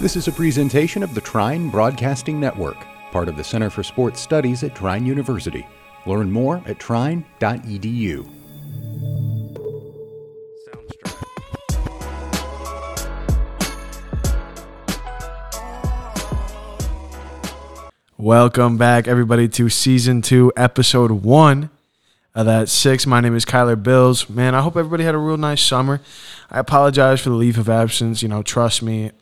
This is a presentation of the Trine Broadcasting Network, part of the Center for Sports Studies at Trine University. Learn more at trine.edu. Welcome back, everybody, to season two, episode one of that six. My name is Kyler Bills. Man, I hope everybody had a real nice summer. I apologize for the leave of absence. You know, trust me,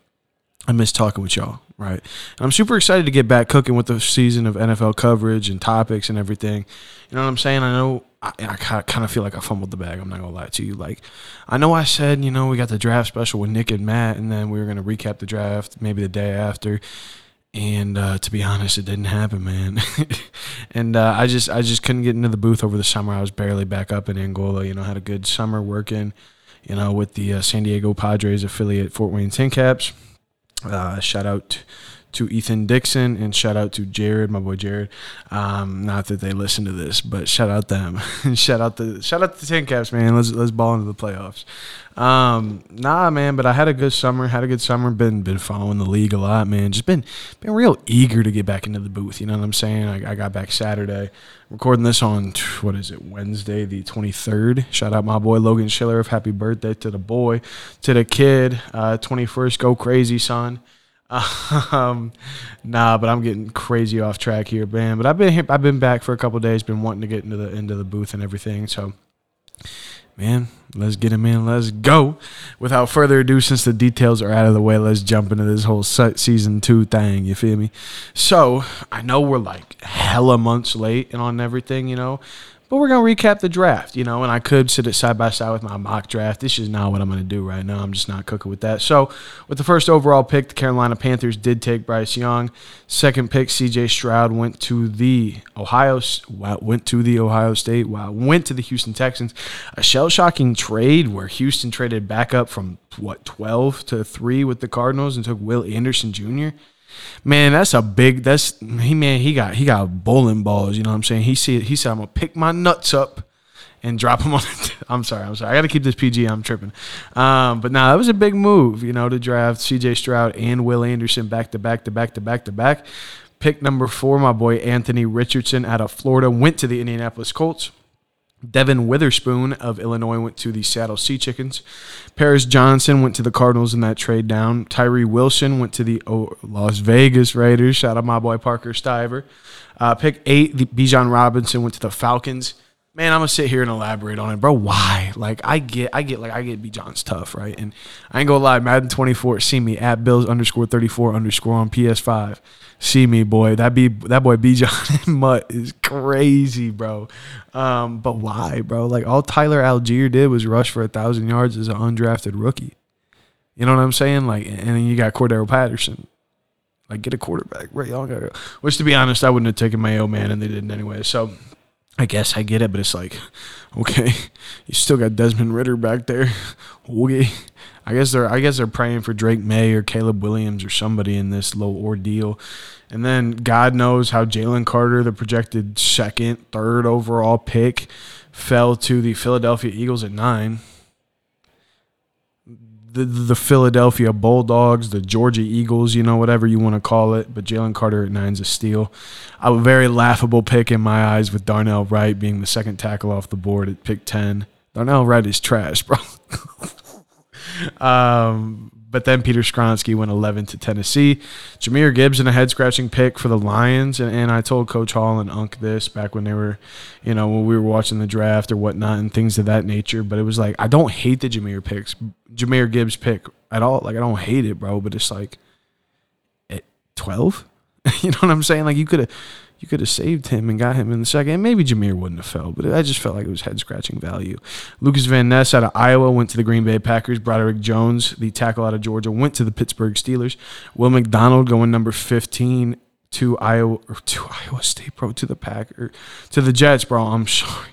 I miss talking with y'all, right? And I'm super excited to get back cooking with the season of NFL coverage and topics and everything. You know what I'm saying? I know I, I kind of feel like I fumbled the bag. I'm not gonna lie to you. Like, I know I said, you know, we got the draft special with Nick and Matt, and then we were gonna recap the draft maybe the day after. And uh, to be honest, it didn't happen, man. and uh, I just I just couldn't get into the booth over the summer. I was barely back up in Angola. You know, had a good summer working. You know, with the uh, San Diego Padres affiliate Fort Wayne TinCaps. Uh, shout out to Ethan Dixon and shout out to Jared, my boy Jared. Um, not that they listen to this, but shout out them shout out the shout out the TinCaps, man. Let's let's ball into the playoffs. Um, nah, man, but I had a good summer. Had a good summer. Been been following the league a lot, man. Just been been real eager to get back into the booth. You know what I'm saying? I, I got back Saturday. Recording this on what is it? Wednesday, the 23rd. Shout out my boy Logan Schiller happy birthday to the boy, to the kid. Uh, 21st, go crazy, son. Um, nah, but I'm getting crazy off track here, man. But I've been here, I've been back for a couple days, been wanting to get into the into the booth and everything. So, man, let's get him in. Let's go. Without further ado, since the details are out of the way, let's jump into this whole season two thing. You feel me? So I know we're like hella months late and on everything, you know. But we're gonna recap the draft, you know, and I could sit it side by side with my mock draft. This is not what I'm gonna do right now. I'm just not cooking with that. So, with the first overall pick, the Carolina Panthers did take Bryce Young. Second pick, C.J. Stroud went to the Ohio went to the Ohio State. Wow, went to the Houston Texans. A shell shocking trade where Houston traded back up from what 12 to three with the Cardinals and took Will Anderson Jr. Man, that's a big. That's he. Man, he got he got bowling balls. You know what I'm saying? He said he said I'm gonna pick my nuts up and drop them on. I'm sorry. I'm sorry. I got to keep this PG. I'm tripping. Um, but now nah, that was a big move. You know, to draft C.J. Stroud and Will Anderson back to back to back to back to back. Pick number four, my boy Anthony Richardson out of Florida went to the Indianapolis Colts. Devon Witherspoon of Illinois went to the Seattle Sea Chickens. Paris Johnson went to the Cardinals in that trade down. Tyree Wilson went to the Las Vegas Raiders. Shout out my boy Parker Stiver. Uh, pick eight, the Bijan Robinson went to the Falcons. Man, I'm gonna sit here and elaborate on it, bro. Why? Like, I get, I get, like, I get Bijan's tough, right? And I ain't gonna lie, Madden 24, see me at Bills underscore 34 underscore on PS5 see me, boy. That be that boy Bijan Mutt is crazy, bro. Um, but why, bro? Like all Tyler Allgeier did was rush for a thousand yards as an undrafted rookie. You know what I'm saying? Like, and then you got Cordarrelle Patterson. Like, get a quarterback, right? Y'all got Which, to be honest, I wouldn't have taken my old man, and they didn't anyway. So, I guess I get it, but it's like, okay, you still got Desmond Ridder back there. Okay. I guess they're I guess they're praying for Drake Maye or Caleb Williams or somebody in this low ordeal. And then God knows how Jalen Carter, the projected second, third overall pick, fell to the Philadelphia Eagles at nine. The, the Philadelphia Bulldogs, the Georgia Eagles, you know, whatever you want to call it. But Jalen Carter at nine's a steal. A very laughable pick in my eyes with Darnell Wright being the second tackle off the board at pick 10. Darnell Wright is trash, bro. Um, but then Peter Skoronski went 11 to Tennessee. Jahmyr Gibbs in a head scratching pick for the Lions. And, and, I told Coach Hall and Unc this back when they were, you know, when we were watching the draft or whatnot and things of that nature. But it was like, I don't hate the Jahmyr picks, Jahmyr Gibbs pick at all. Like, I don't hate it, bro. But it's like, eh, at 12? you know what I'm saying? Like, you could have you could have saved him and got him in the second. And maybe Jahmyr wouldn't have fell, but I just felt like it was head scratching value. Lucas Van Ness out of Iowa went to the Green Bay Packers. Broderick Jones, the tackle out of Georgia, went to the Pittsburgh Steelers. Will McDonald going number 15 to Iowa or to Iowa State, bro, to the Packer, to the Jets, bro. I'm sorry.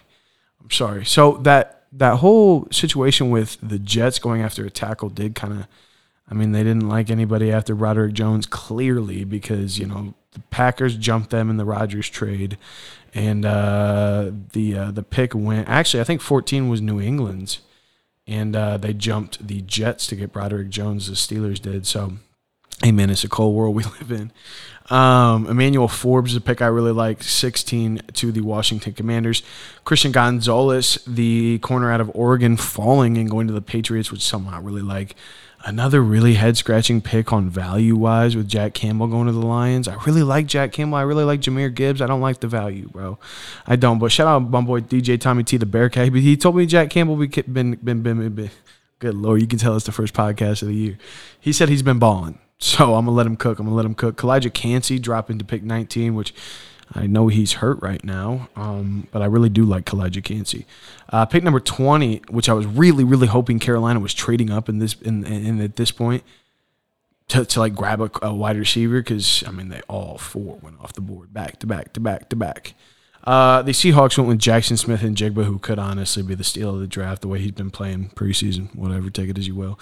I'm sorry. So that that whole situation with the Jets going after a tackle did kind of I mean, they didn't like anybody after Broderick Jones clearly because, you know, the Packers jumped them in the Rodgers trade, and uh, the uh, the pick went. Actually, I think 14 was New England's, and uh, they jumped the Jets to get Broderick Jones. The Steelers did so. Hey man, it's a cold world we live in. Um, Emmanuel Forbes is a pick I really like, 16 to the Washington Commanders. Christian Gonzalez, the corner out of Oregon, falling and going to the Patriots, which somehow I really like. Another really head scratching pick on value wise with Jack Campbell going to the Lions. I really like Jack Campbell. I really like Jahmyr Gibbs. I don't like the value, bro. I don't. But shout out my boy DJ Tommy T, the Bearcat. He told me Jack Campbell been been been been, been good lord. You can tell it's the first podcast of the year. He said he's been balling. So I'm gonna let him cook. I'm gonna let him cook. Calijah Kancey dropping to pick 19, which I know he's hurt right now, um, but I really do like Calijah Kancey. Uh, pick number 20, which I was really, really hoping Carolina was trading up in this in, in at this point to, to like grab a, a wide receiver because I mean they all four went off the board back to back to back to back. Uh, the Seahawks went with Jackson Smith-Njigba, who could honestly be the steal of the draft, the way he's been playing preseason. Whatever, take it as you will.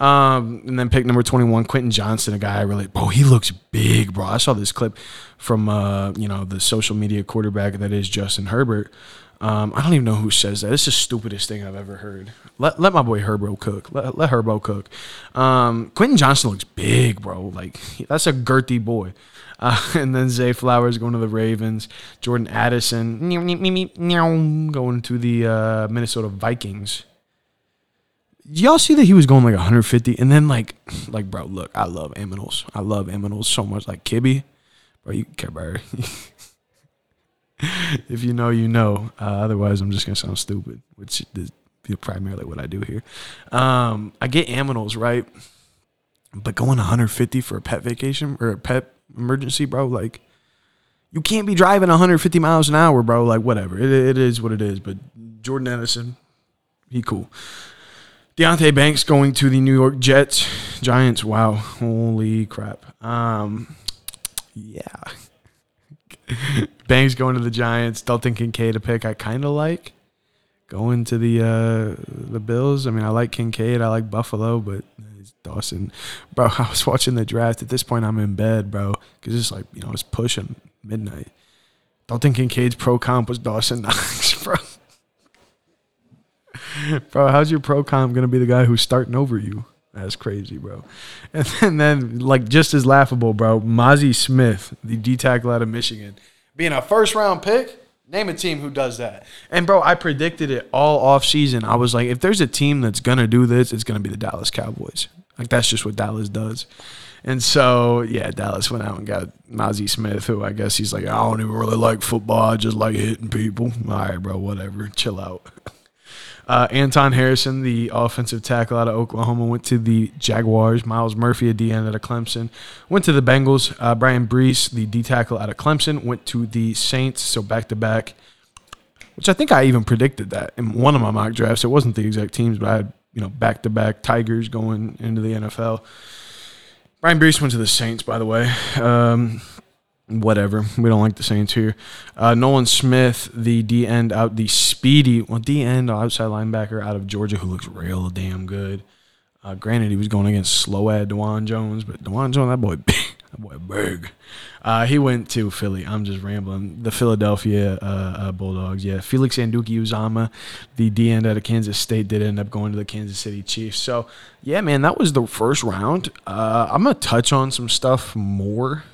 Um, and then pick number 21, Quentin Johnston, a guy I really, bro, he looks big, bro. I saw this clip from, uh, you know, the social media quarterback that is Justin Herbert. Um, I don't even know who says that. It's the stupidest thing I've ever heard. Let, let my boy Herbo cook. Let, let Herbo cook. Um, Quentin Johnston looks big, bro. Like, that's a girthy boy. Uh, and then Zay Flowers going to the Ravens. Jordan Addison going to the uh, Minnesota Vikings. Y'all see that he was going like 150, and then like, like bro, look, I love Aminals. I love Aminals so much. Like Kibby, bro, you care about if you know, you know. Uh, otherwise, I'm just gonna sound stupid, which is primarily what I do here. Um, I get Aminals right, but going 150 for a pet vacation or a pet emergency, bro. Like, you can't be driving 150 miles an hour, bro. Like, whatever. It, it is what it is. But Jordan Addison, he cool. Deonte Banks going to the New York Jets. Giants, wow. Holy crap. Um, yeah. Banks going to the Giants. Dalton Kincaid a pick I kind of like. Going to the uh, the Bills. I mean, I like Kincaid. I like Buffalo, but Dawson, bro. I was watching the draft. At this point, I'm in bed, bro, because it's like you know it's pushing midnight. Think Kincaid's pro comp was Dawson Knox, bro. bro, how's your pro comp gonna be the guy who's starting over you? That's crazy, bro. And then, and then like just as laughable, bro. Mazi Smith, the D tackle out of Michigan, being a first round pick. Name a team who does that. And bro, I predicted it all off season. I was like, if there's a team that's gonna do this, it's gonna be the Dallas Cowboys. Like that's just what Dallas does. And so, yeah, Dallas went out and got Mazi Smith, who I guess he's like, I don't even really like football. I just like hitting people. All right, bro, whatever. Chill out. Uh, Anton Harrison, the offensive tackle out of Oklahoma, went to the Jaguars. Myles Murphy, a D end out of Clemson, went to the Bengals. Uh, Bryan Bresee, the D tackle out of Clemson, went to the Saints. So back to back, which I think I even predicted that in one of my mock drafts. It wasn't the exact teams, but I had you know, back to back Tigers going into the NFL. Bryan Bresee went to the Saints, by the way. Um, whatever. We don't like the Saints here. Uh, Nolan Smith, the D end out, the speedy, well, D end outside linebacker out of Georgia, who looks real damn good. Uh, granted, he was going against slow ad Dawand Jones, but Dawand Jones, that boy, that boy big. Uh, he went to Philly. I'm just rambling. The Philadelphia uh, uh, Bulldogs. Yeah, Felix Anudike-Uzomah, the D end out of Kansas State, did end up going to the Kansas City Chiefs. So yeah, man, that was the first round. Uh, I'm gonna touch on some stuff more.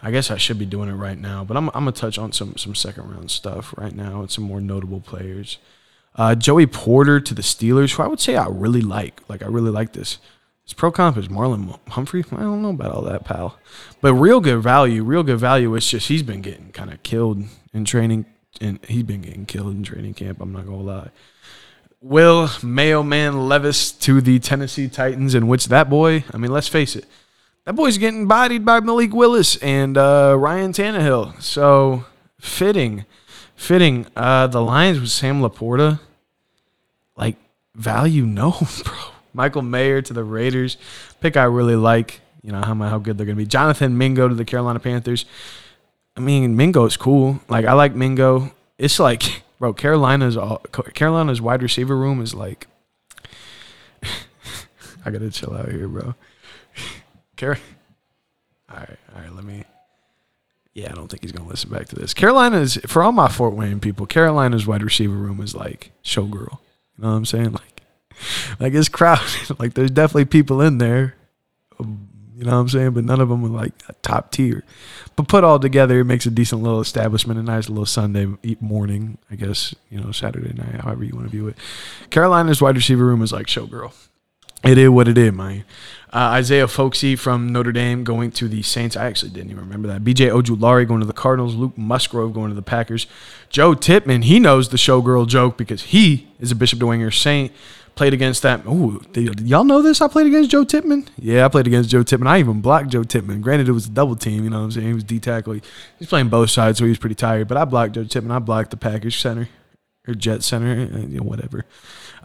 I guess I should be doing it right now, but I'm, I'm gonna touch on some some second round stuff right now and some more notable players. Uh, Joey Porter to the Steelers, who I would say I really like. Like I really like this. His pro comp is Marlon Humphrey. I don't know about all that, pal. But real good value, real good value. It's just he's been getting kind of killed in training, and he's been getting killed in training camp. I'm not gonna lie. Will Mailman Levis to the Tennessee Titans, in which that boy, I mean, let's face it, that boy's getting bodied by Malik Willis and uh, Ryan Tannehill. So fitting, fitting. Uh, the Lions with Sam LaPorta, like value, no, bro Michael Mayer to the Raiders. Pick I really like. You know how how good they're gonna be. Jonathan Mingo to the Carolina Panthers. I mean, Mingo is cool. Like I like Mingo. It's like, bro, Carolina's all, Carolina's wide receiver room is like. I gotta chill out here, bro. Car- all right, all right. Let me. Yeah, I don't think he's gonna listen back to this. Carolina's for all my Fort Wayne people. Carolina's wide receiver room is like showgirl. You know what I'm saying? Like like it's crowded. like there's definitely people in there. Um, You know what I'm saying? But none of them are like top tier. But put all together, it makes a decent little establishment, a nice little Sunday morning, I guess, you know, Saturday night, however you want to view it. Carolina's wide receiver room is like showgirl. It is what it is, man. Uh, Isaiah Foskey from Notre Dame going to the Saints. I actually didn't even remember that. BJ Ojulari going to the Cardinals. Luke Musgrave going to the Packers. Joe Tippmann, he knows the showgirl joke because he is a Bishop Dwenger Saint. Played against that. Ooh, y'all know this? I played against Joe Tippmann. Yeah, I played against Joe Tippmann. I even blocked Joe Tippmann. Granted, it was a double team. You know what I'm saying? He was D tackle. He's playing both sides, so he was pretty tired. But I blocked Joe Tippmann. I blocked the Packers center or Jet center, uh, whatever.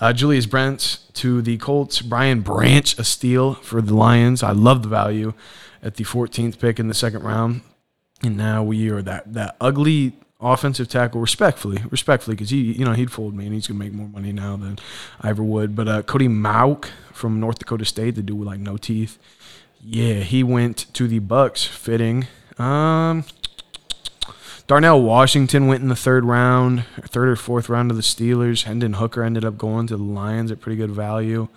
Uh, Julius Brents to the Colts. Brian Branch, a steal for the Lions. I love the value at the 14th pick in the second round. And now we are that that ugly offensive tackle respectfully, respectfully, because he, you know, he'd fold me and he's gonna make more money now than I ever would. But uh, Cody Mauch from North Dakota State, the dude with like no teeth, yeah, he went to the Bucks, fitting. Um, Darnell Washington went in the third round, third or fourth round to the Steelers. Hendon Hooker ended up going to the Lions at pretty good value.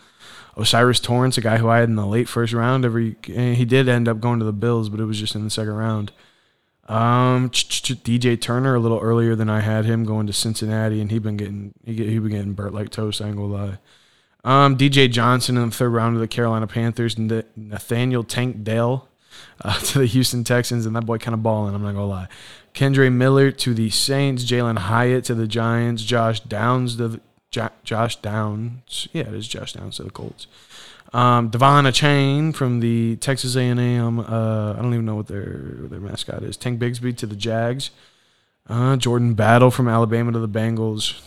O'Cyrus Torrence, a guy who I had in the late first round, every eh, he did end up going to the Bills, but it was just in the second round. Um, DJ Turner a little earlier than I had him going to Cincinnati, and he been getting he he been getting burnt like toast. I ain't gonna lie. Um, DJ Johnson in the third round of the Carolina Panthers, Nathaniel Tank Dell uh, to the Houston Texans, and that boy kind of balling. I'm not gonna lie. Kendre Miller to the Saints, Jalin Hyatt to the Giants, Josh Downs to the, Josh Downs, yeah, it is Josh Downs to the Colts. Um, De'Von Achane from the Texas A&M. Uh, I don't even know what their their mascot is. Tank Bigsby to the Jags. Uh, Jordan Battle from Alabama to the Bengals.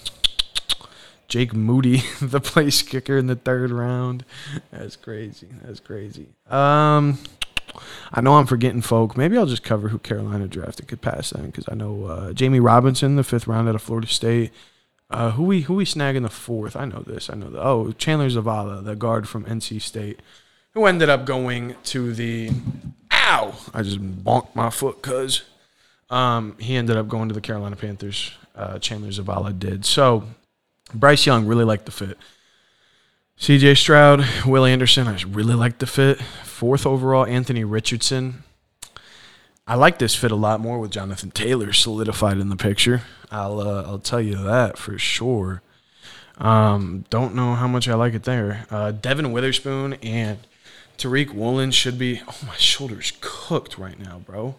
Jake Moody, the place kicker in the third round. That's crazy. That's crazy. Um, I know I'm forgetting folk. Maybe I'll just cover who Carolina drafted could pass them because I know uh, Jammie Robinson, the fifth round out of Florida State. Uh, who we who we snag in the fourth? I know this. I know that. Oh, Chandler Zavala, the guard from NC State, who ended up going to the. Ow! I just bonked my foot, cuz. Um, he ended up going to the Carolina Panthers. Uh, Chandler Zavala did. So, Bryce Young really liked the fit. CJ Stroud, Will Anderson, I really liked the fit. Fourth overall, Anthony Richardson. I like this fit a lot more with Jonathan Taylor solidified in the picture. I'll uh, I'll tell you that for sure. Um, don't know how much I like it there. Uh, Devon Witherspoon and Tariq Woolen should be. Oh, my shoulder's cooked right now, bro.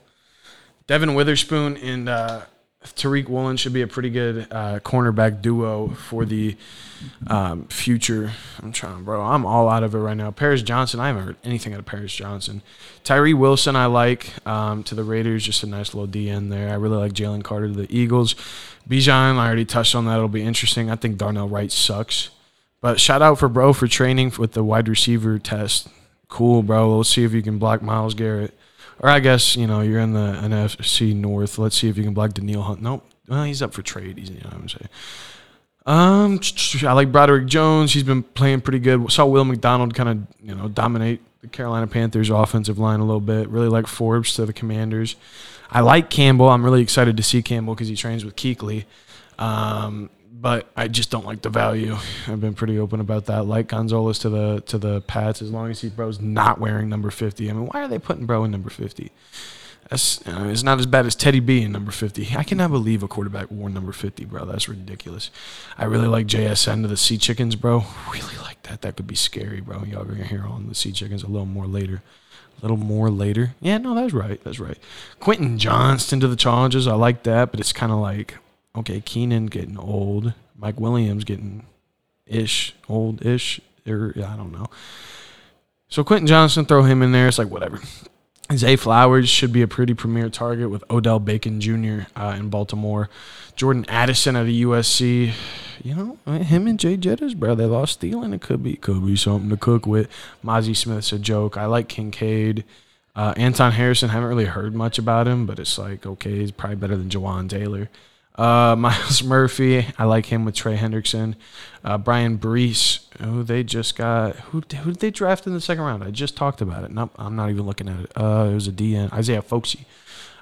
Devon Witherspoon and uh, Tariq Woolen should be a pretty good uh, cornerback duo for the um, future. I'm trying, bro. I'm all out of it right now. Paris Johnson, I haven't heard anything out of Paris Johnson. Tyree Wilson, I like um, to the Raiders. Just a nice little DN there. I really like Jalen Carter to the Eagles. Bijan, I already touched on that. It'll be interesting. I think Darnell Wright sucks. But shout out for bro for training with the wide receiver test. Cool, bro. Let's see if you can block Myles Garrett. Or I guess you know you're in the NFC North. Let's see if you can block Danielle Hunt. Nope. Well, he's up for trade. He's you know what I'm saying. Um, I like Broderick Jones. He's been playing pretty good. Saw Will McDonald kind of you know dominate the Carolina Panthers offensive line a little bit. Really like Forbes to the Commanders. I like Campbell. I'm really excited to see Campbell because he trains with Kuechly. Um, but I just don't like the value. I've been pretty open about that. Like Gonzalez to the to the Pats, as long as he bro's not wearing number fifty. I mean, why are they putting bro in number fifty? That's it's not as bad as Teddy B in number fifty. I cannot believe a quarterback wore number fifty, bro. That's ridiculous. I really like JSN to the Sea Chickens, bro. Really like that. That could be scary, bro. Y'all gonna hear on the Sea Chickens a little more later. A little more later. Yeah, no, that's right. That's right. Quentin Johnston to the Chargers. I like that, but it's kind of like okay, Keenan getting old, Mike Williams getting ish, old ish, or I don't know. So Quentin Johnston, throw him in there. It's like whatever. Zay Flowers should be a pretty premier target with Odell Bacon Jr. Uh, in Baltimore. Jordan Addison at the USC. You know, him and Jay Jettas, bro, they lost Thielen. It could be could be something to cook with. Mazi Smith's a joke. I like Kincaid. Uh, Anton Harrison, haven't really heard much about him, but it's like, okay, he's probably better than Jawaan Taylor. Uh, Myles Murphy, I like him with Trey Hendrickson. Uh, Bryan Bresee, who they just got, who, who did they draft in the second round? I just talked about it. Nope, I'm not even looking at it. Uh, it was a DN, Isaiah Foskey.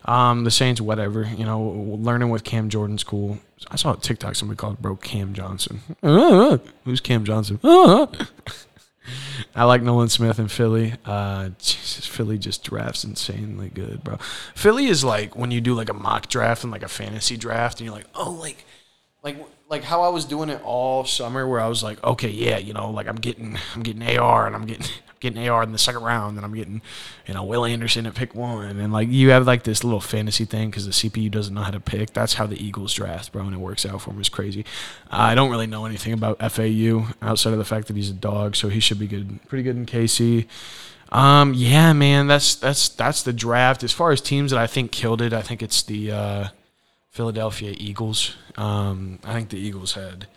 Um, the Saints, whatever. You know, learning with Cam Jordan's cool. I saw a TikTok somebody called bro Cam Johnson. Who's Cam Johnson? I like Nolan Smith in Philly. Uh, Jesus, Philly just drafts insanely good, bro. Philly is like when you do like a mock draft and like a fantasy draft, and you're like, oh, like, like, like how I was doing it all summer, where I was like, okay, yeah, you know, like I'm getting, I'm getting AR and I'm getting, I'm getting AR in the second round, and I'm getting, you know, Will Anderson at pick one, and like you have like this little fantasy thing because the CPU doesn't know how to pick. That's how the Eagles draft, bro, and it works out for him. It's crazy. I don't really know anything about FAU outside of the fact that he's a dog, so he should be good, pretty good in KC. Um, yeah, man, that's that's that's the draft. As far as teams that I think killed it, I think it's the uh, Philadelphia Eagles. Um, I think the Eagles had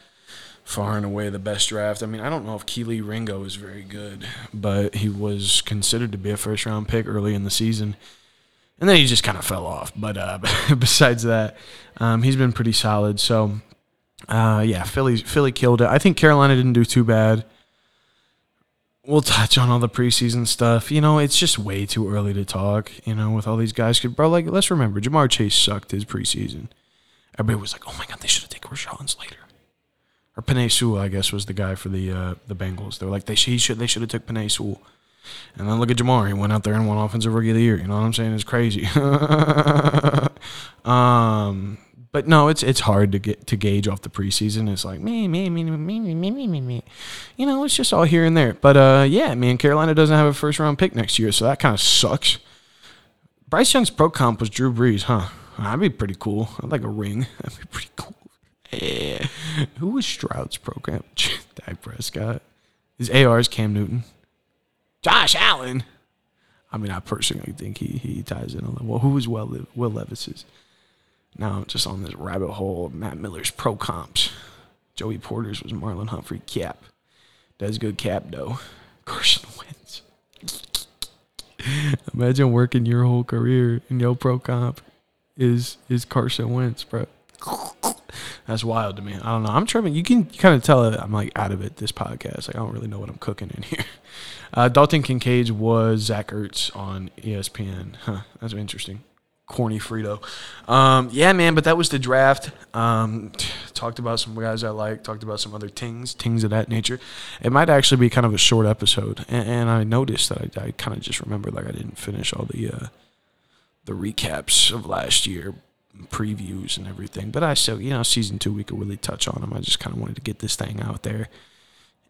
far and away the best draft. I mean, I don't know if Kelee Ringo is very good, but he was considered to be a first round pick early in the season. And then he just kind of fell off. But uh, besides that, um, he's been pretty solid. So, uh, yeah, Philly, Philly killed it. I think Carolina didn't do too bad. We'll touch on all the preseason stuff. You know, it's just way too early to talk, you know, with all these guys. Cause, bro, like, let's remember, Ja'Marr Chase sucked his preseason. Everybody was like, oh my God, they should have taken Rashawn Slater or Penei Sewell, I guess, was the guy for the uh, the Bengals. They were like they he should they should have took Penei Sewell. And then look at Ja'Marr. He went out there and won Offensive Rookie of the Year. You know what I'm saying? It's crazy. um, but no, it's it's hard to get to gauge off the preseason. It's like me, me, me, me, me, me, me, me, me. You know, it's just all here and there. But uh, yeah, man, Carolina doesn't have a first round pick next year, so that kind of sucks. Bryce Young's pro comp was Drew Brees, huh? That'd be pretty cool. I'd like a ring. That'd be pretty cool. Yeah. Who was Stroud's program? Dak Prescott. His AR's Cam Newton. Josh Allen. I mean, I personally think he he ties in a little. Well, who was Will, Will Levis's? Now I'm just on this rabbit hole of Matt Miller's pro comps. Joey Porter's was Marlon Humphrey cap. Does good cap though. Carson Wentz. Imagine working your whole career in your pro comp is is Carson Wentz, bro. That's wild to me. I don't know. I'm trying. You can kind of tell I'm like out of it. This podcast. Like I don't really know what I'm cooking in here. Uh, Dalton Kincaid was Zach Ertz on ESPN. Huh. That's interesting. Corny Frito. Um, yeah, man. But that was the draft. Um, talked about some guys I like. Talked about some other things, things of that nature. It might actually be kind of a short episode. And, and I noticed that I, I kind of just remembered like I didn't finish all the uh, the recaps of last year previews and everything. But I still, you know, season two, we could really touch on them. I just kind of wanted to get this thing out there.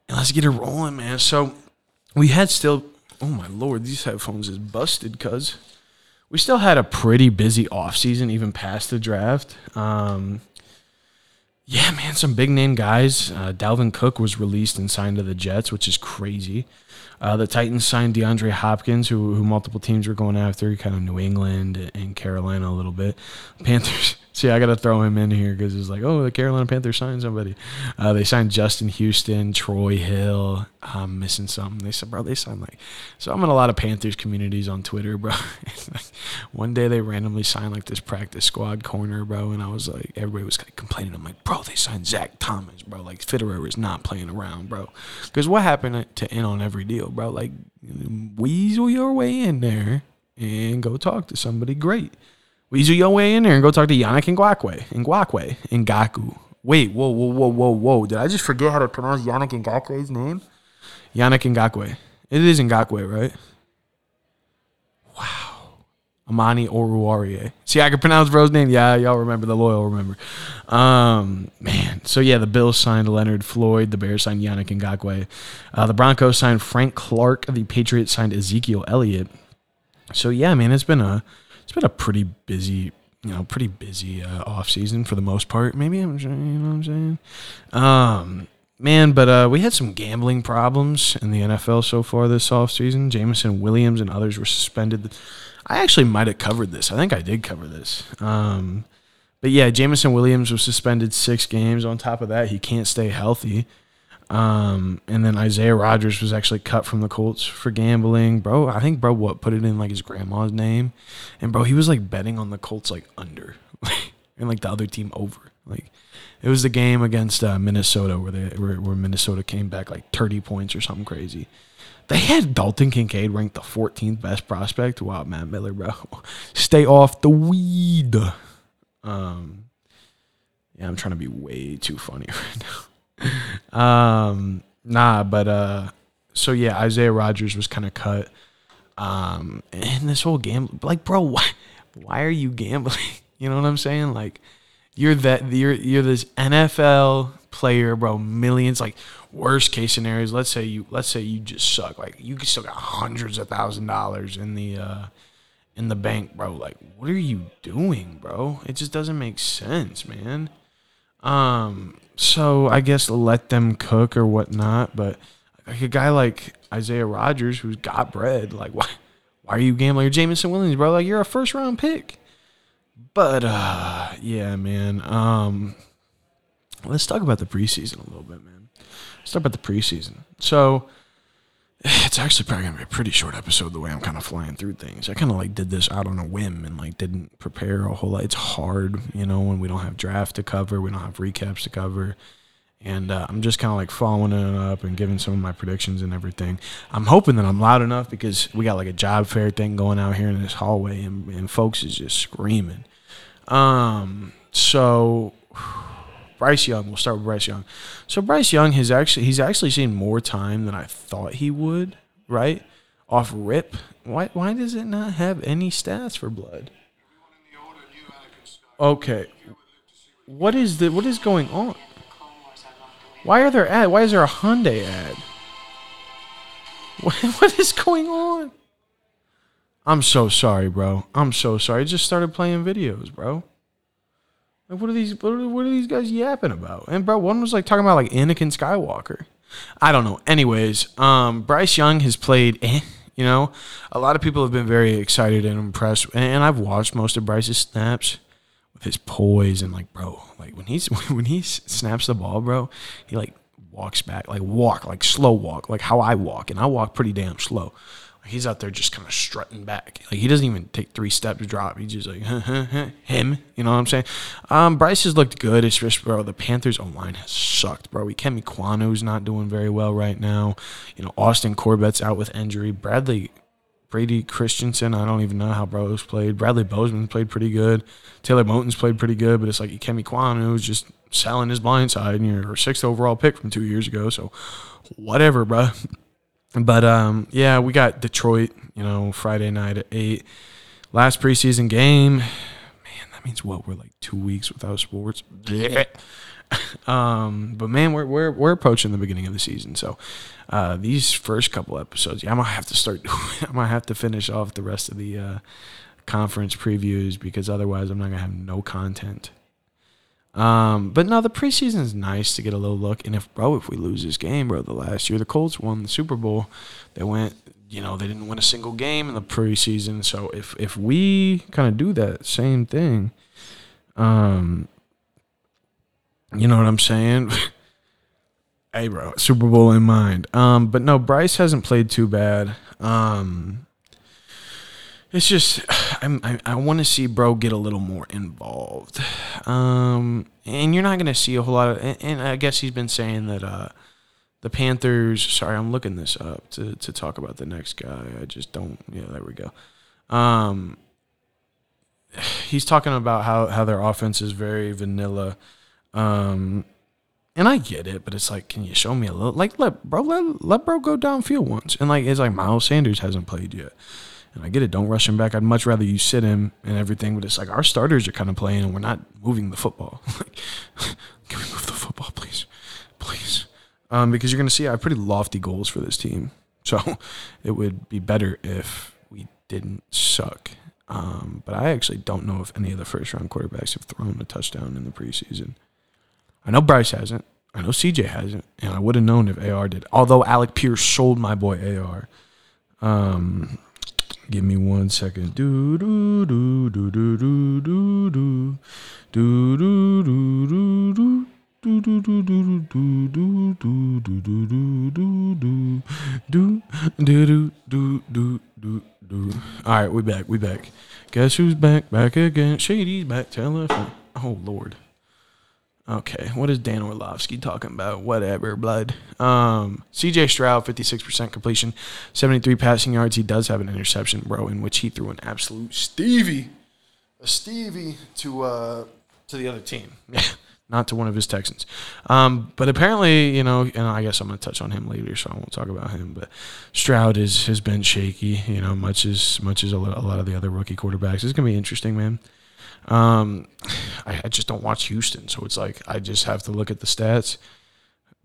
And let's get it rolling, man. So we had still, oh my lord, these headphones is busted, cuz. We still had a pretty busy off season, even past the draft. Um, yeah, man, some big name guys. Uh, Dalvin Cook was released and signed to the Jets, which is crazy. Uh, the Titans signed DeAndre Hopkins, who, who multiple teams were going after, kind of New England and Carolina a little bit. Panthers See, I got to throw him in here because it's like, oh, the Carolina Panthers signed somebody. Uh, they signed Justin Houston, Troy Hill. I'm missing something. They said, bro, they signed like. So I'm in a lot of Panthers communities on Twitter, bro. one day they randomly signed like this practice squad corner, bro, and I was like, everybody was like complaining. I'm like, bro, they signed Zach Thomas, bro. Like Fitterer is not playing around, bro. Because what happened to in on every deal, bro? Like weasel your way in there and go talk to somebody great. Weasel your way in there and go talk to Yannick Ngakoue. Ngakoue. Ngaku. Wait, whoa, whoa, whoa, whoa, whoa. Did I just forget how to pronounce Yannick Ngakoue's name? Yannick Ngakoue. It is Ngakoue, right? Wow. Amani Oruwariye. See, I can pronounce bro's name. Yeah, y'all remember. The loyal remember. Um, man. So, yeah, the Bills signed Leonard Floyd. The Bears signed Yannick Ngakoue. Uh, the Broncos signed Frank Clark. The Patriots signed Ezekiel Elliott. So, yeah, man, it's been a it's been a pretty busy, you know, pretty busy uh, off season for the most part. Maybe I'm, you know what I'm saying. Um, man, but uh, we had some gambling problems in the NFL so far this off season. Jameson Williams and others were suspended. I actually might have covered this. I think I did cover this. Um, but yeah, Jameson Williams was suspended six games. On top of that, he can't stay healthy. Um, and then Isaiah Rodgers was actually cut from the Colts for gambling, bro. I think bro what put it in like his grandma's name, and bro he was like betting on the Colts like under, and like the other team over. Like it was the game against uh, Minnesota where they where, where Minnesota came back like thirty points or something crazy. They had Dalton Kincaid ranked the 14th best prospect. Wow, Matt Miller, bro, stay off the weed. Um, yeah, I'm trying to be way too funny right now um, nah, but uh, so yeah, Isaiah Rodgers was kind of cut. Um, and this whole game, like, bro, why, why are you gambling? You know what I'm saying? Like, you're that you're you're this NFL player, bro. Millions, like worst case scenarios. Let's say you let's say you just suck. Like you still got hundreds of thousand dollars in the uh, in the bank, bro. Like, what are you doing, bro? It just doesn't make sense, man. Um, so I guess let them cook or whatnot, but like a guy like Isaiah Rodgers who's got bread, like why why are you gambling? Or Jameson Williams, bro? Like you're a first round pick. But uh yeah, man. Um let's talk about the preseason a little bit, man. Let's talk about the preseason. So it's actually probably gonna be a pretty short episode the way I'm kind of flying through things. I kind of like did this out on a whim and like didn't prepare a whole lot. It's hard, you know, when we don't have draft to cover, we don't have recaps to cover, and uh, I'm just kind of like following it up and giving some of my predictions and everything. I'm hoping that I'm loud enough because we got like a job fair thing going out here in this hallway, and, and folks is just screaming. Um, so Bryce Young. We'll start with Bryce Young. So Bryce Young has actually he's actually seen more time than I thought he would. Right off rip. Why why does it not have any stats for blood? Okay. What is the what is going on? Why are there ad? Why is there a Hyundai ad? What, what is going on? I'm so sorry, bro. I'm so sorry. I just started playing videos, bro. Like, what are these? What are, what are these guys yapping about? And bro, one was like talking about like Anakin Skywalker. I don't know. Anyways, um, Bryce Young has played. Eh, you know, a lot of people have been very excited and impressed, and I've watched most of Bryce's snaps with his poise and like, bro, like when he's when he snaps the ball, bro, he like walks back, like walk, like slow walk, like how I walk, and I walk pretty damn slow he's out there just kind of strutting back. Like he doesn't even take three steps to drop. He's just like him. You know what I'm saying? Um, Bryce has looked good. It's just bro, the Panthers online has sucked, bro. Ikem Ekwonu's not doing very well right now. You know, Austin Corbett's out with injury. Bradley Brady Christensen, I don't even know how Bro's played. Bradley Bozeman played pretty good. Taylor Moton's played pretty good, but it's like Kemi Kwanu's just selling his blind side and you're sixth overall pick from two years ago. So whatever, bro. But um, yeah, we got Detroit, you know, Friday night at eight. Last preseason game. Man, that means what? We're like two weeks without sports. um, but man, we're we're we're approaching the beginning of the season, so uh, these first couple episodes, yeah, I'm gonna have to start. I'm gonna have to finish off the rest of the uh, conference previews because otherwise, I'm not gonna have no content. Um, but no, the preseason is nice to get a little look. And if bro, if we lose this game, bro, the last year the Colts won the Super Bowl, they went, you know, they didn't win a single game in the preseason. So if if we kind of do that same thing, um, you know what I'm saying? hey, bro, Super Bowl in mind. Um, but no, Bryce hasn't played too bad. Um, it's just I'm, i I, want to see bro get a little more involved, um, and you're not gonna see a whole lot of. And, and I guess he's been saying that uh, the Panthers. Sorry, I'm looking this up to to talk about the next guy. I just don't. Yeah, there we go. Um, he's talking about how how their offense is very vanilla. Um, and I get it, but it's like, can you show me a little? Like, let bro, let, let bro go downfield once. And like, it's like Miles Sanders hasn't played yet. And I get it. Don't rush him back. I'd much rather you sit him and everything. But it's like our starters are kind of playing and we're not moving the football. like, can we move the football, please? Please. Um, because you're going to see I have pretty lofty goals for this team. So it would be better if we didn't suck. Um, but I actually don't know if any of the first round quarterbacks have thrown a touchdown in the preseason. I know Bryce hasn't. I know CJ hasn't. And I would have known if AR did. Although Alec Pierce sold my boy AR. Um, Give me one second. Do do do do do do do do do do do do do. Do do do do do do do do do do do do do do do do do do. All right, we back. We back. Guess who's back? Back again. Shady's back. Telephone. Oh Lord. Okay, what is Dan Orlovsky talking about? Whatever, blood. Um, CJ Stroud, 56% completion, 73 passing yards. He does have an interception, bro, in which he threw an absolute Stevie, a Stevie to uh, to the other team. not to one of his Texans. Um, but apparently, you know, and I guess I'm going to touch on him later, so I won't talk about him. But Stroud is has been shaky, you know, much as much as a lot of the other rookie quarterbacks. It's going to be interesting, man. Um, I, I, just don't watch Houston, so it's like I just have to look at the stats.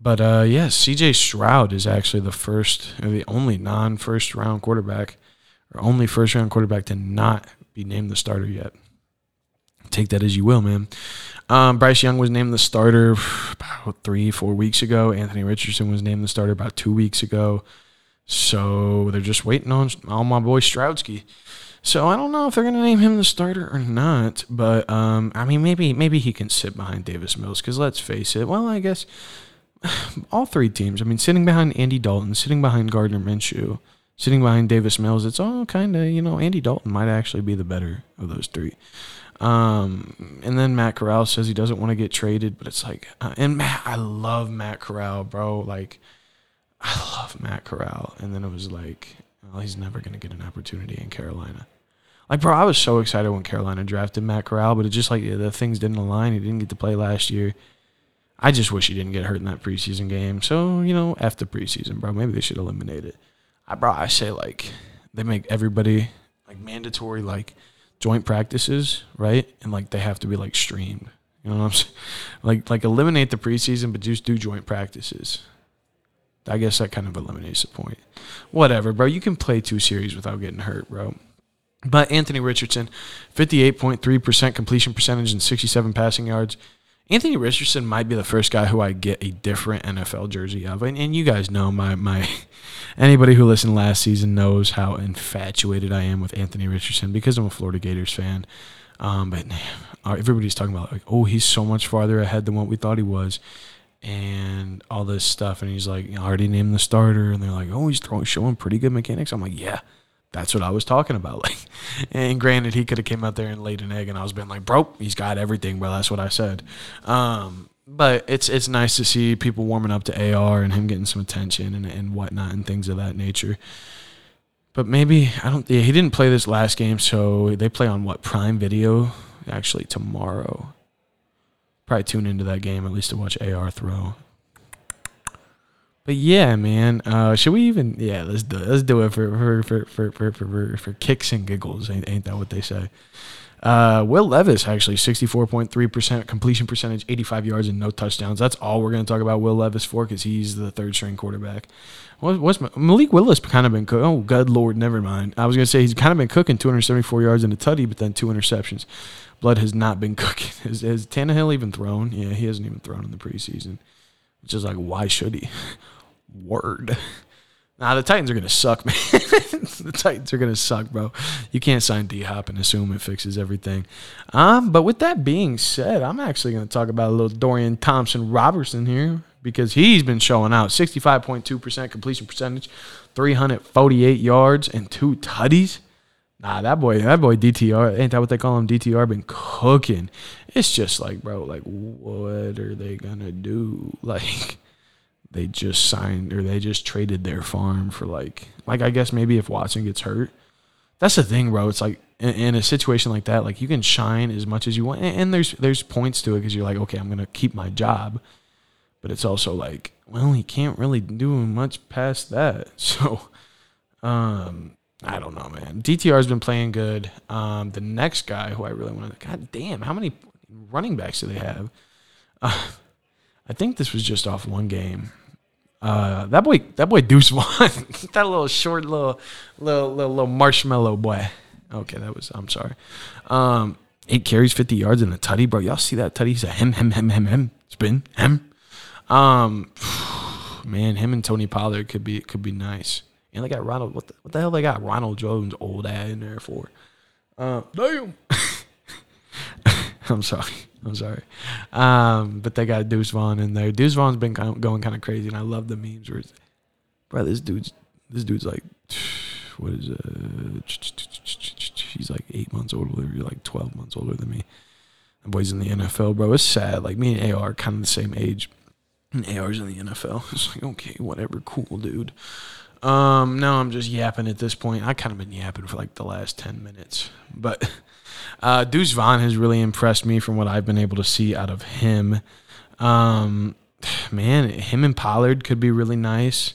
But uh, yeah, C.J. Stroud is actually the first, or the only non-first round quarterback, or only first round quarterback to not be named the starter yet. Take that as you will, man. Um, Bryce Young was named the starter about three, four weeks ago. Anthony Richardson was named the starter about two weeks ago. So they're just waiting on on my boy Stroudsky. So I don't know if they're gonna name him the starter or not, but um, I mean maybe maybe he can sit behind Davis Mills because let's face it. Well, I guess all three teams. I mean, sitting behind Andy Dalton, sitting behind Gardner Minshew, sitting behind Davis Mills. It's all kind of you know Andy Dalton might actually be the better of those three. Um, and then Matt Corral says he doesn't want to get traded, but it's like, uh, and Matt, I love Matt Corral, bro. Like, I love Matt Corral. And then it was like, well, he's never going to get an opportunity in Carolina. Like, bro, I was so excited when Carolina drafted Matt Corral, but it just like the things didn't align. He didn't get to play last year. I just wish he didn't get hurt in that preseason game. So, you know, after preseason, bro, maybe they should eliminate it. I, bro, I say like they make everybody like mandatory, like, joint practices, right? And like they have to be like streamed. You know what I'm saying? Like like eliminate the preseason, but just do joint practices. I guess that kind of eliminates the point. Whatever, bro. You can play two series without getting hurt, bro. But Anthony Richardson, 58.3% completion percentage and 67 passing yards. Anthony Richardson might be the first guy who I get a different NFL jersey of. And, and you guys know my my anybody who listened last season knows how infatuated I am with Anthony Richardson because I'm a Florida Gators fan. Um, but uh, everybody's talking about like, oh, he's so much farther ahead than what we thought he was, and all this stuff. And he's like, I already named the starter, and they're like, oh, he's throwing, showing pretty good mechanics. I'm like, yeah, that's what I was talking about. Like, and granted, he could have came out there and laid an egg, and I was been like, bro, he's got everything, bro. That's what I said. Um, but it's it's nice to see people warming up to AR and him getting some attention and, and whatnot and things of that nature. But maybe I don't. Yeah, he didn't play this last game, so they play on what Prime Video actually tomorrow. Probably tune into that game at least to watch AR throw. But yeah, man, uh, should we even? Yeah, let's do it. Let's do it for for for for for for, for kicks and giggles. Ain't, ain't that what they say? Uh, Will Levis actually 64.3% completion percentage, 85 yards and no touchdowns. That's all we're going to talk about Will Levis for because he's the third string quarterback. What, what's Malik Willis kind of been cooking? Oh, good lord, never mind. I was going to say he's kind of been cooking 274 yards in a tutty, but then two interceptions. Blood has not been cooking. Has, has Tannehill even thrown? Yeah, he hasn't even thrown in the preseason, which is like, why should he? Word. Nah, the Titans are gonna suck, man. the Titans are gonna suck, bro. You can't sign D Hop and assume it fixes everything. Um, but with that being said, I'm actually gonna talk about a little Dorian Thompson-Robinson here because he's been showing out. 65.2% completion percentage, 348 yards, and two tutties. Nah, that boy, that boy DTR, ain't that what they call him? DTR been cooking. It's just like, bro, like, what are they gonna do? Like, they just signed or they just traded their farm for like like I guess maybe if Watson gets hurt. That's the thing, bro. It's like in, in a situation like that, like you can shine as much as you want, and, and there's there's points to it because you're like, okay, I'm gonna keep my job, but it's also like, well, he can't really do much past that. So, um, I don't know, man. DTR's been playing good. Um, the next guy who I really want to, god damn, how many running backs do they have? Uh, I think this was just off one game. Uh, that boy, that boy Deuce Vaughn, that little short, little, little, little, little marshmallow boy. Okay, that was. I'm sorry. Um, eight carries, fifty yards in a tutty, bro. Y'all see that tutty? He's a hem, hem, hem, hem, hem. Spin, hem. Um, man, him and Tony Pollard could be could be nice. And they got Ronald. What the, what the hell they got Ronald Jones old ad in there for? Uh, damn. I'm sorry. I'm sorry. Um, but they got Deuce Vaughn in there. Deuce Vaughn's been kind of going kind of crazy, and I love the memes where, bro, this dude's this dude's like, what is? He's like eight months older, you're like twelve months older than me. The boy's in the NFL, bro. It's sad. Like me and AR are kind of the same age, and AR's in the NFL. It's like okay, whatever, cool, dude. Um, no, I'm just yapping at this point. I kind of been yapping for like the last ten minutes, but uh, Deuce Vaughn has really impressed me from what I've been able to see out of him. Um, man, him and Pollard could be really nice.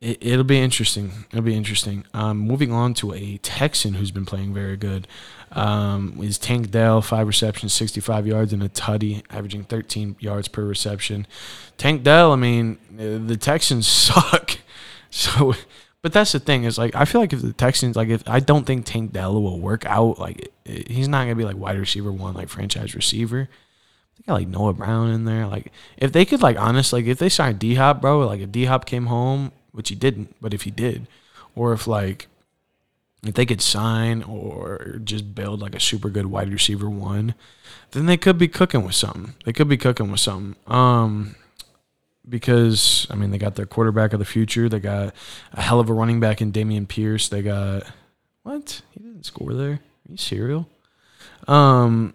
It, will be interesting. It'll be interesting. Um, moving on to a Texan who's been playing very good um, is Tank Dell, five receptions, 65 yards, and a tutty, averaging 13 yards per reception. Tank Dell, I mean, the Texans suck. So, but that's the thing is like I feel like if the Texans like if I don't think Tank Dell will work out, like he's not gonna be like wide receiver one, like franchise receiver. They got like Noah Brown in there. Like if they could like honestly, like if they signed D Hop, bro, like if D Hop came home, which he didn't, but if he did, or if like if they could sign or just build like a super good wide receiver one, then they could be cooking with something. They could be cooking with something. Um, because I mean they got their quarterback of the future. They got a hell of a running back in Dameon Pierce. They got what? He didn't score there. Are you serial? Um,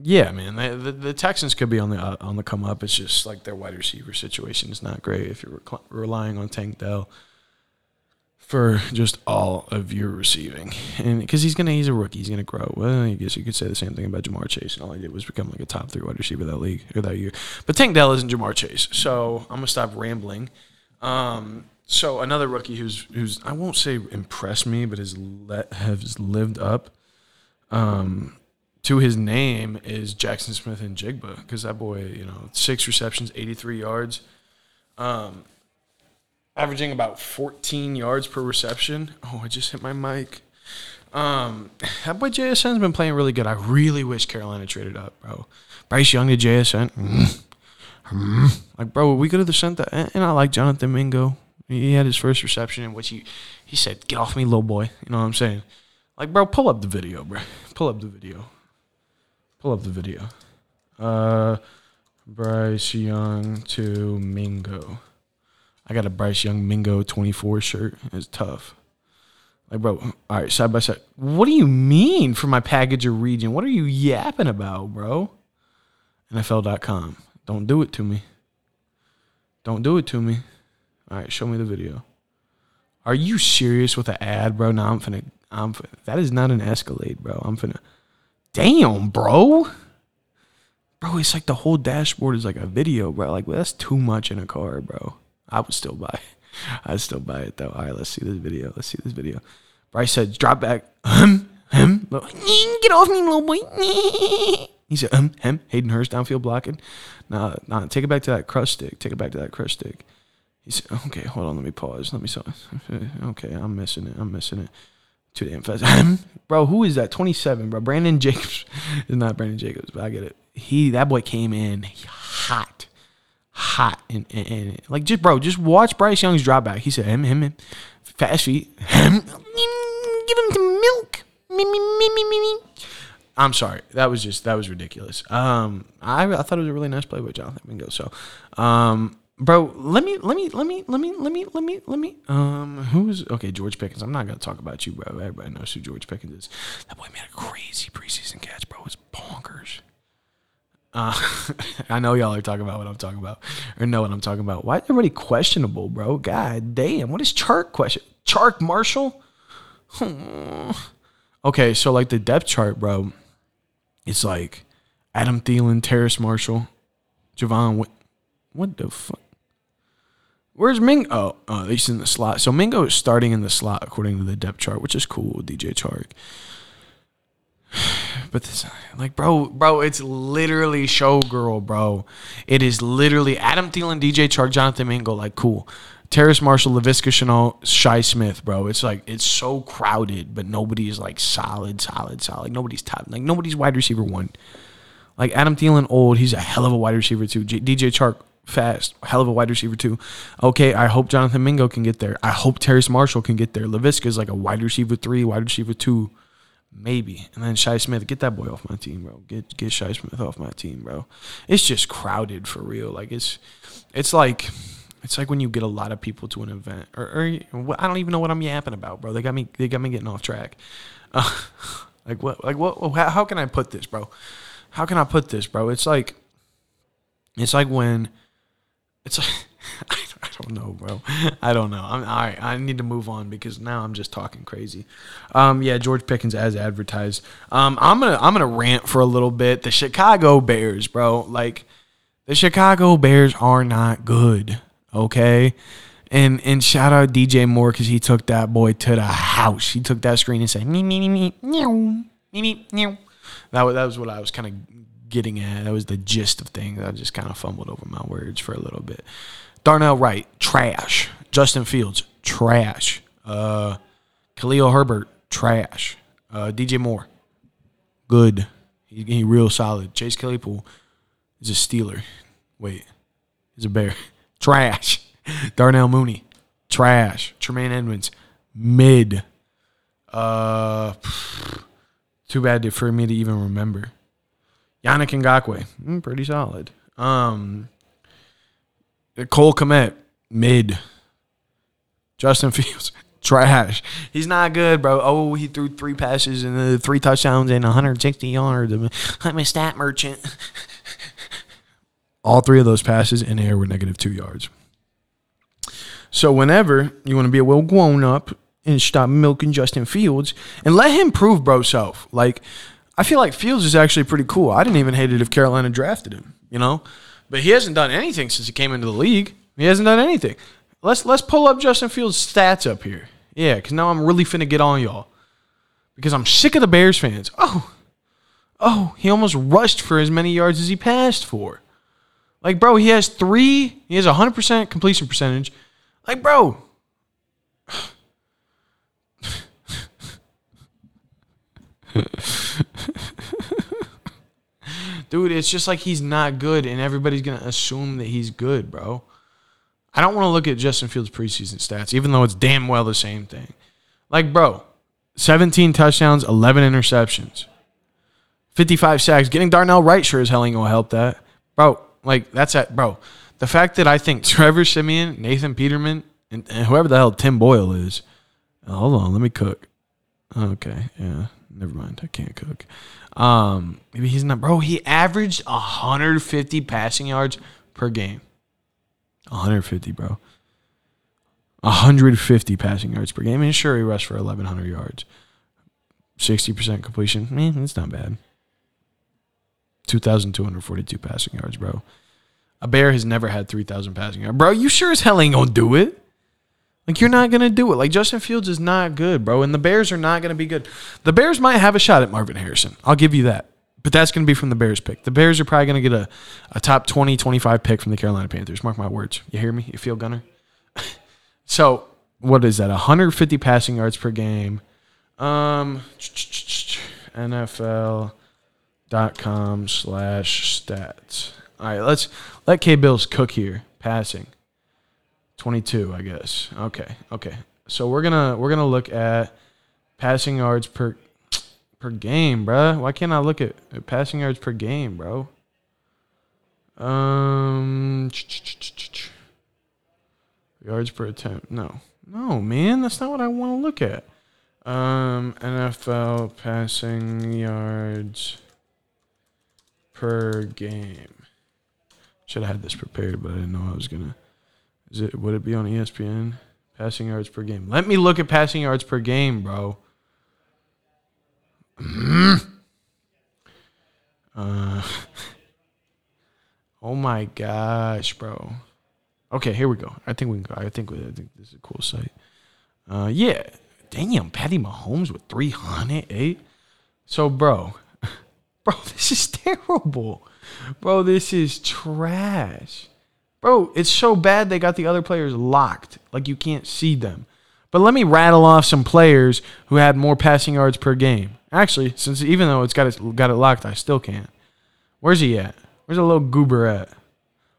yeah, man. They, the, the Texans could be on the uh, on the come up. It's just like their wide receiver situation is not great if you're relying on Tank Dell for just all of your receiving, and because he's gonna, he's a rookie, he's gonna grow. Well, I guess you could say the same thing about Ja'Marr Chase, and all he did was become like a top three wide receiver that league or that year. But Tank Dell isn't Ja'Marr Chase, so I'm gonna stop rambling. Um, so another rookie who's who's I won't say impressed me, but has let has lived up um, to his name is Jackson Smith-Njigba because that boy, you know, six receptions, 83 yards. Um, averaging about 14 yards per reception. Oh, I just hit my mic. Um, that boy JSN's been playing really good. I really wish Carolina traded up, bro. Bryce Young to JSN. like, bro, we could have sent that. And I like Jonathan Mingo. He had his first reception in which he, he said, Get off me, little boy. You know what I'm saying? Like, bro, pull up the video, bro. Pull up the video. Pull up the video. Uh, Bryce Young to Mingo. I got a Bryce Young Mingo 24 shirt. It's tough. Like, bro, all right, side by side. What do you mean for my package or region? What are you yapping about, bro? NFL.com. Don't do it to me. Don't do it to me. All right, show me the video. Are you serious with an ad, bro? Now I'm finna. I'm finna, that is not an Escalade, bro. I'm finna. Damn, bro. Bro, it's like the whole dashboard is like a video, bro. Like well, that's too much in a car, bro. I would still buy. I'd still buy it though. All right, let's see this video. Let's see this video. Bryce said, "Drop back, hum, hum, get off me, little boy." He said, "Um, him." Hayden Hurst downfield blocking. Nah, nah. Take it back to that crush stick. Take it back to that crush stick. He said, "Okay, hold on. Let me pause. Let me saw. Okay, I'm missing it. I'm missing it. Too damn fast, um, bro. Who is that? 27, bro. Brandon Jacobs is not Brandon Jacobs, but I get it. He that boy came in hot hot and, and, and, like just bro, just watch Bryce Young's drop back. He said him him, him fast feet. Him, give him some milk. Me, me, me, me, me, me. I'm sorry. That was just that was ridiculous. Um, I I thought it was a really nice play by Jonathan Mingo. So, um, bro, let me let me let me let me let me let me let me um who's okay George Pickens. I'm not gonna talk about you, bro. Everybody knows who George Pickens is. That boy made a crazy preseason catch, bro. It's bonkers. Uh, I know y'all are talking about what I'm talking about, or know what I'm talking about. Why is everybody questionable, bro? God damn, what is Chark question? Chark Marshall? okay, so like the depth chart, bro, it's like Adam Thielen, Terrace Marshall, Javon. What, what the fuck? Where's Mingo? Oh, oh, he's in the slot. So Mingo is starting in the slot according to the depth chart, which is cool DJ Chark. But this, like, bro, bro, it's literally showgirl, bro. It is literally Adam Thielen, DJ Chark, Jonathan Mingo, like, cool. Terrace Marshall, Laviska Shenault, Shi Smith, bro. It's like it's so crowded, but nobody is like solid, solid, solid. like nobody's top, like nobody's wide receiver one. Like Adam Thielen, old, he's a hell of a wide receiver too. J- DJ Chark, fast, hell of a wide receiver too. Okay, I hope Jonathan Mingo can get there. I hope Terrace Marshall can get there. Laviska is like a wide receiver three, wide receiver two. Maybe. And then Shi Smith, get that boy off my team, bro. Get get Shi Smith off my team, bro. It's just crowded for real. Like it's it's like it's like when you get a lot of people to an event, or, or I don't even know what I'm yapping about, bro. They got me they got me getting off track. Uh, like what like what how, how can I put this, bro? How can I put this, bro? It's like it's like when it's like I don't know, bro. I don't know. I'm all right. I need to move on because now I'm just talking crazy. Um, yeah, George Pickens as advertised. Um, I'm gonna I'm gonna rant for a little bit. The Chicago Bears, bro. Like the Chicago Bears are not good. Okay. And and shout out DJ Moore because he took that boy to the house. He took that screen and said me me me me me me meow. That was that was what I was kind of getting at. That was the gist of things. I just kind of fumbled over my words for a little bit. Darnell Wright, trash. Justin Fields, trash. Uh, Khalil Herbert, trash. Uh, DJ Moore, good. He, he real solid. Chase Claypool is a Steeler. Wait, he's a Bear. Trash. Darnell Mooney, trash. Tremaine Edmunds, mid. Uh, too bad for me to even remember. Yannick Ngakoue, mm, pretty solid. Um, Cole Kmet, mid. Justin Fields, trash. He's not good, bro. Oh, he threw three passes and uh, three touchdowns and 160 yards. I'm a stat merchant. All three of those passes in air were negative two yards. So whenever you want to be a well grown up and stop milking Justin Fields and let him prove bro self. Like I feel like Fields is actually pretty cool. I didn't even hate it if Carolina drafted him, you know? But he hasn't done anything since he came into the league. He hasn't done anything. Let's let's pull up Justin Fields' stats up here. Yeah, because now I'm really finna get on y'all. Because I'm sick of the Bears fans. Oh, oh, he almost rushed for as many yards as he passed for. Like, bro, he has three, he has a 100% completion percentage. Like, bro. Dude, it's just like he's not good, and everybody's going to assume that he's good, bro. I don't want to look at Justin Fields' preseason stats, even though it's damn well the same thing. Like, bro, 17 touchdowns, 11 interceptions, 55 sacks. Getting Darnell Wright sure as hell ain't going to help that. Bro, like, that's it, bro. The fact that I think Trevor Siemian, Nathan Peterman, and, and whoever the hell Tim Boyle is. Hold on, let me cook. Okay, yeah, never mind. I can't cook. Um, maybe he's not, bro. He averaged 150 passing yards per game. 150, bro. 150 passing yards per game. And sure, he rushed for 1,100 yards. 60% completion. Man, that's not bad. 2,242 passing yards, bro. A bear has never had 3,000 passing yards. Bro, you sure as hell ain't gonna do it. Like you're not gonna do it. Like Justin Fields is not good, bro, and the Bears are not gonna be good. The Bears might have a shot at Marvin Harrison. I'll give you that. But that's going to be from the Bears pick. The Bears are probably going to get a, a top 20, 25 pick from the Carolina Panthers. Mark my words. You hear me? You feel gunner? so, what is that? 150 passing yards per game. Um, NFL.com slash stats. All right, let's let K Bills cook here. Passing. 22, I guess. Okay, okay. So we're gonna we're gonna look at passing yards per per game, bro. Why can't I look at, at passing yards per game, bro? Um, yards per attempt. No, no, man, that's not what I want to look at. Um, NFL passing yards per game. Should have had this prepared, but I didn't know I was gonna. Is it? Would it be on ESPN? Passing yards per game. Let me look at passing yards per game, bro. Uh, oh my gosh, bro. Okay, here we go. I think we can go. I think we, I think this is a cool site. Uh, yeah. Damn, Patty Mahomes with 308. So, bro, bro, this is terrible. Bro, this is trash. Bro, it's so bad they got the other players locked. Like you can't see them. But let me rattle off some players who had more passing yards per game. Actually, since even though it's got it got it locked, I still can't. Where's he at? Where's the little goober at?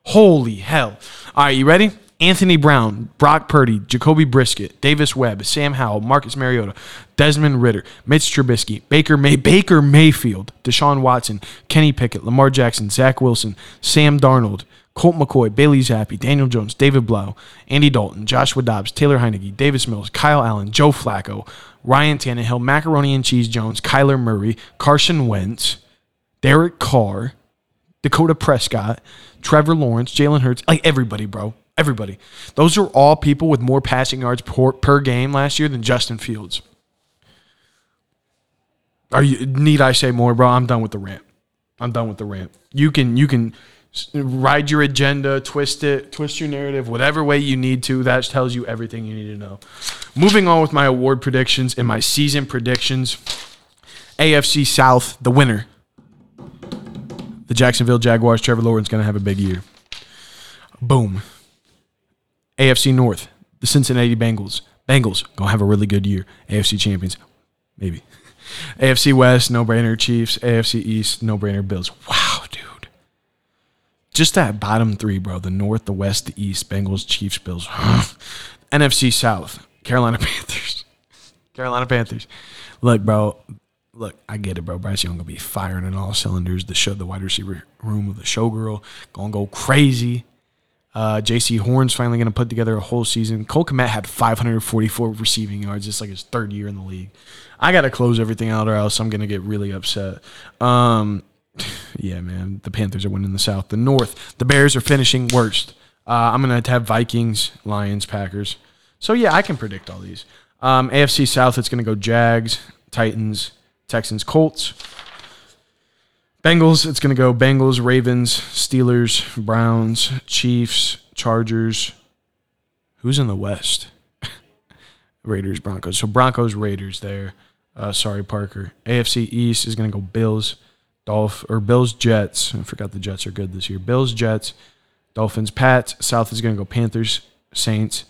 Holy hell! All right, you ready? Anthony Brown, Brock Purdy, Jacoby Brissett, Davis Webb, Sam Howell, Marcus Mariota, Desmond Ridder, Mitch Trubisky, Baker May, Baker Mayfield, Deshaun Watson, Kenny Pickett, Lamar Jackson, Zach Wilson, Sam Darnold, Colt McCoy, Bailey Zappe, Daniel Jones, David Blough, Andy Dalton, Joshua Dobbs, Taylor Heinicke, Davis Mills, Kyle Allen, Joe Flacco, Ryan Tannehill, Macaroni and Cheese Jones, Kyler Murray, Carson Wentz, Derek Carr, Dakota Prescott, Trevor Lawrence, Jalen Hurts, like everybody, bro. Everybody. Those are all people with more passing yards per, per game last year than Justin Fields. Are you need I say more, bro? I'm done with the rant. I'm done with the rant. You can you can ride your agenda, twist it, twist your narrative, whatever way you need to. That tells you everything you need to know. Moving on with my award predictions and my season predictions. AFC South, the winner. The Jacksonville Jaguars, Trevor Lawrence going to have a big year. Boom. AFC North, the Cincinnati Bengals. Bengals going to have a really good year. AFC champions, maybe. AFC West, no brainer Chiefs. AFC East, no brainer Bills. Wow. Just that bottom three, bro. The North, the West, the East, Bengals, Chiefs, Bills. NFC South, Carolina Panthers. Carolina Panthers. Look, bro. Look, I get it, bro. Bryce Young gonna be firing in all cylinders. The show, the wide receiver room of the showgirl, gonna go crazy. Uh, Jaycee Horn's finally to put together a whole season. Cole Kmet had 544 receiving yards. It's like his third year in the league. I got to close everything out or else I'm to get really upset. Um, yeah, man. The Panthers are winning the South. The North, the Bears are finishing worst. Uh, I'm going to have Vikings, Lions, Packers. So, yeah, I can predict all these. Um, AFC South, it's going to go Jags, Titans, Texans, Colts. Bengals, it's going to go Bengals, Ravens, Steelers, Browns, Chiefs, Chargers. Who's in the West? Raiders, Broncos. So Broncos, Raiders there. Uh, sorry, Parker. AFC East is going to go Bills, Dolph or Bills, Jets. I forgot the Jets are good this year. Bills, Jets, Dolphins, Pats. South is going to go Panthers, Saints,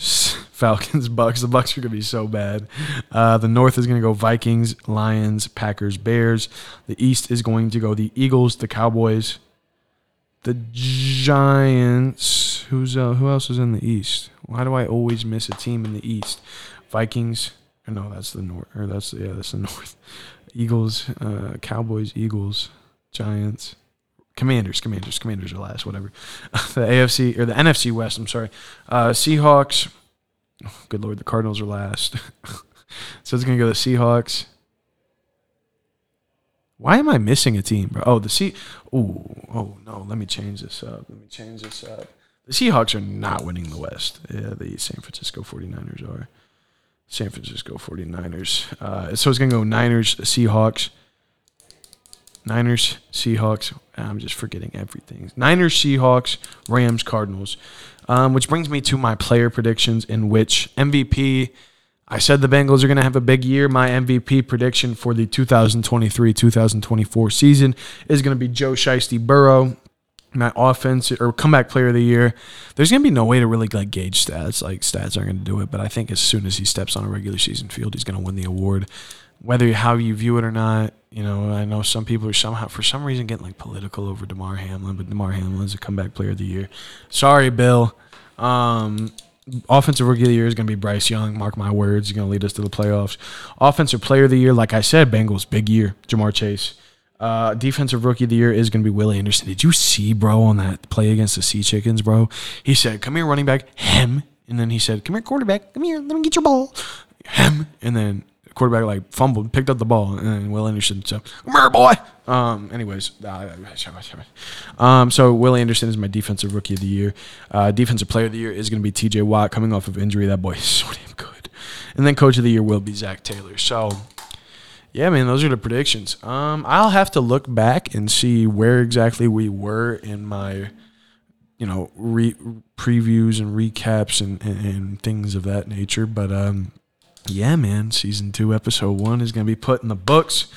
Falcons, Bucks. The Bucks are gonna be so bad. Uh, the North is gonna go Vikings, Lions, Packers, Bears. The East is going to go the Eagles, the Cowboys, the Giants. Who's uh, who else is in the East? Why do I always miss a team in the East? Vikings. No, that's the North. Or that's yeah, that's the North. Eagles, uh, Cowboys, Eagles, Giants. Commanders, Commanders, Commanders are last, whatever. the AFC or the NFC West, I'm sorry. Uh, Seahawks. Oh, good lord, the Cardinals are last. so it's gonna go the Seahawks. Why am I missing a team, bro? Oh, the Sea. Oh, oh no. Let me change this up. Let me change this up. The Seahawks are not winning the West. Yeah, the San Francisco 49ers are. San Francisco 49ers. Uh, so it's going to go Niners, Seahawks, Niners, Seahawks. I'm just forgetting everything. Niners, Seahawks, Rams, Cardinals. Um, which brings me to my player predictions, in which MVP. I said the Bengals are going to have a big year. My MVP prediction for the 2023 2024 season is going to be Joe Shiesty Burrow. My offense or comeback player of the year. There's to be no way to really like gauge stats. Like stats aren't to do it, but I think as soon as he steps on a regular season field, he's to win the award. Whether how you view it or not, you know, I know some people are somehow, for some reason, getting like political over Damar Hamlin, but Damar Hamlin is a comeback player of the year. Sorry, Bill. Um, offensive rookie of the year is going to be Bryce Young. Mark my words, he's going to lead us to the playoffs. Offensive player of the year, like I said, Bengals big year. Ja'Marr Chase. Uh, defensive rookie of the year is going to be Willie Anderson. Did you see, bro, on that play against the Sea Chickens, bro? He said, "Come here, running back, hem," and then he said, "Come here, quarterback, come here, let me get your ball, hem," and then quarterback like fumbled, picked up the ball, and then Will Anderson. So come here, boy. Um. Anyways, um. So Will Anderson is my defensive rookie of the year. Uh, defensive player of the year is going to be T.J. Watt, coming off of injury. That boy is so damn good. And then coach of the year will be Zac Taylor. So. Yeah, man, those are the predictions. Um, I'll have to look back and see where exactly we were in my, you know, re- previews and recaps and, and, and things of that nature. But um, yeah, man, season two, episode one is going to be put in the books.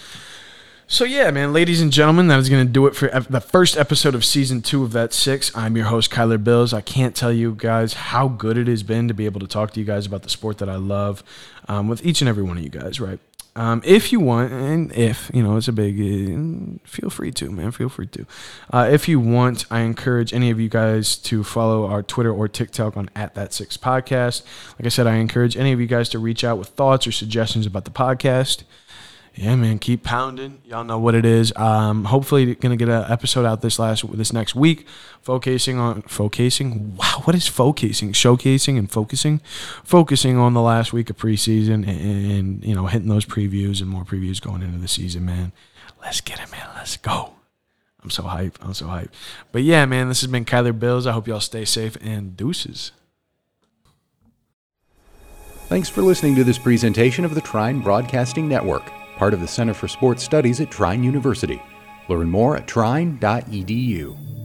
So, yeah, man, ladies and gentlemen, that is going to do it for the first episode of season two of That's Six. I'm your host, Kyler Bills. I can't tell you guys how good it has been to be able to talk to you guys about the sport that I love um, with each and every one of you guys, right? Um, if you want, and if you know, it's a big. Uh, feel free to, man. Feel free to. Uh, if you want, I encourage any of you guys to follow our Twitter or TikTok on at that six podcast. Like I said, I encourage any of you guys to reach out with thoughts or suggestions about the podcast yeah, man, keep pounding. Y'all know what it is. Um, hopefully, gonna get an episode out this last this next week, focusing on focusing. Wow, what is focusing? Showcasing and focusing, focusing on the last week of preseason and, and you know hitting those previews and more previews going into the season, man. Let's get it, man. Let's go. I'm so hype. I'm so hype. But yeah, man, this has been Kyler Bills. I hope y'all stay safe and deuces. Thanks for listening to this presentation of the Trine Broadcasting Network part of the Center for Sports Studies at Trine University. Learn more at trine.edu.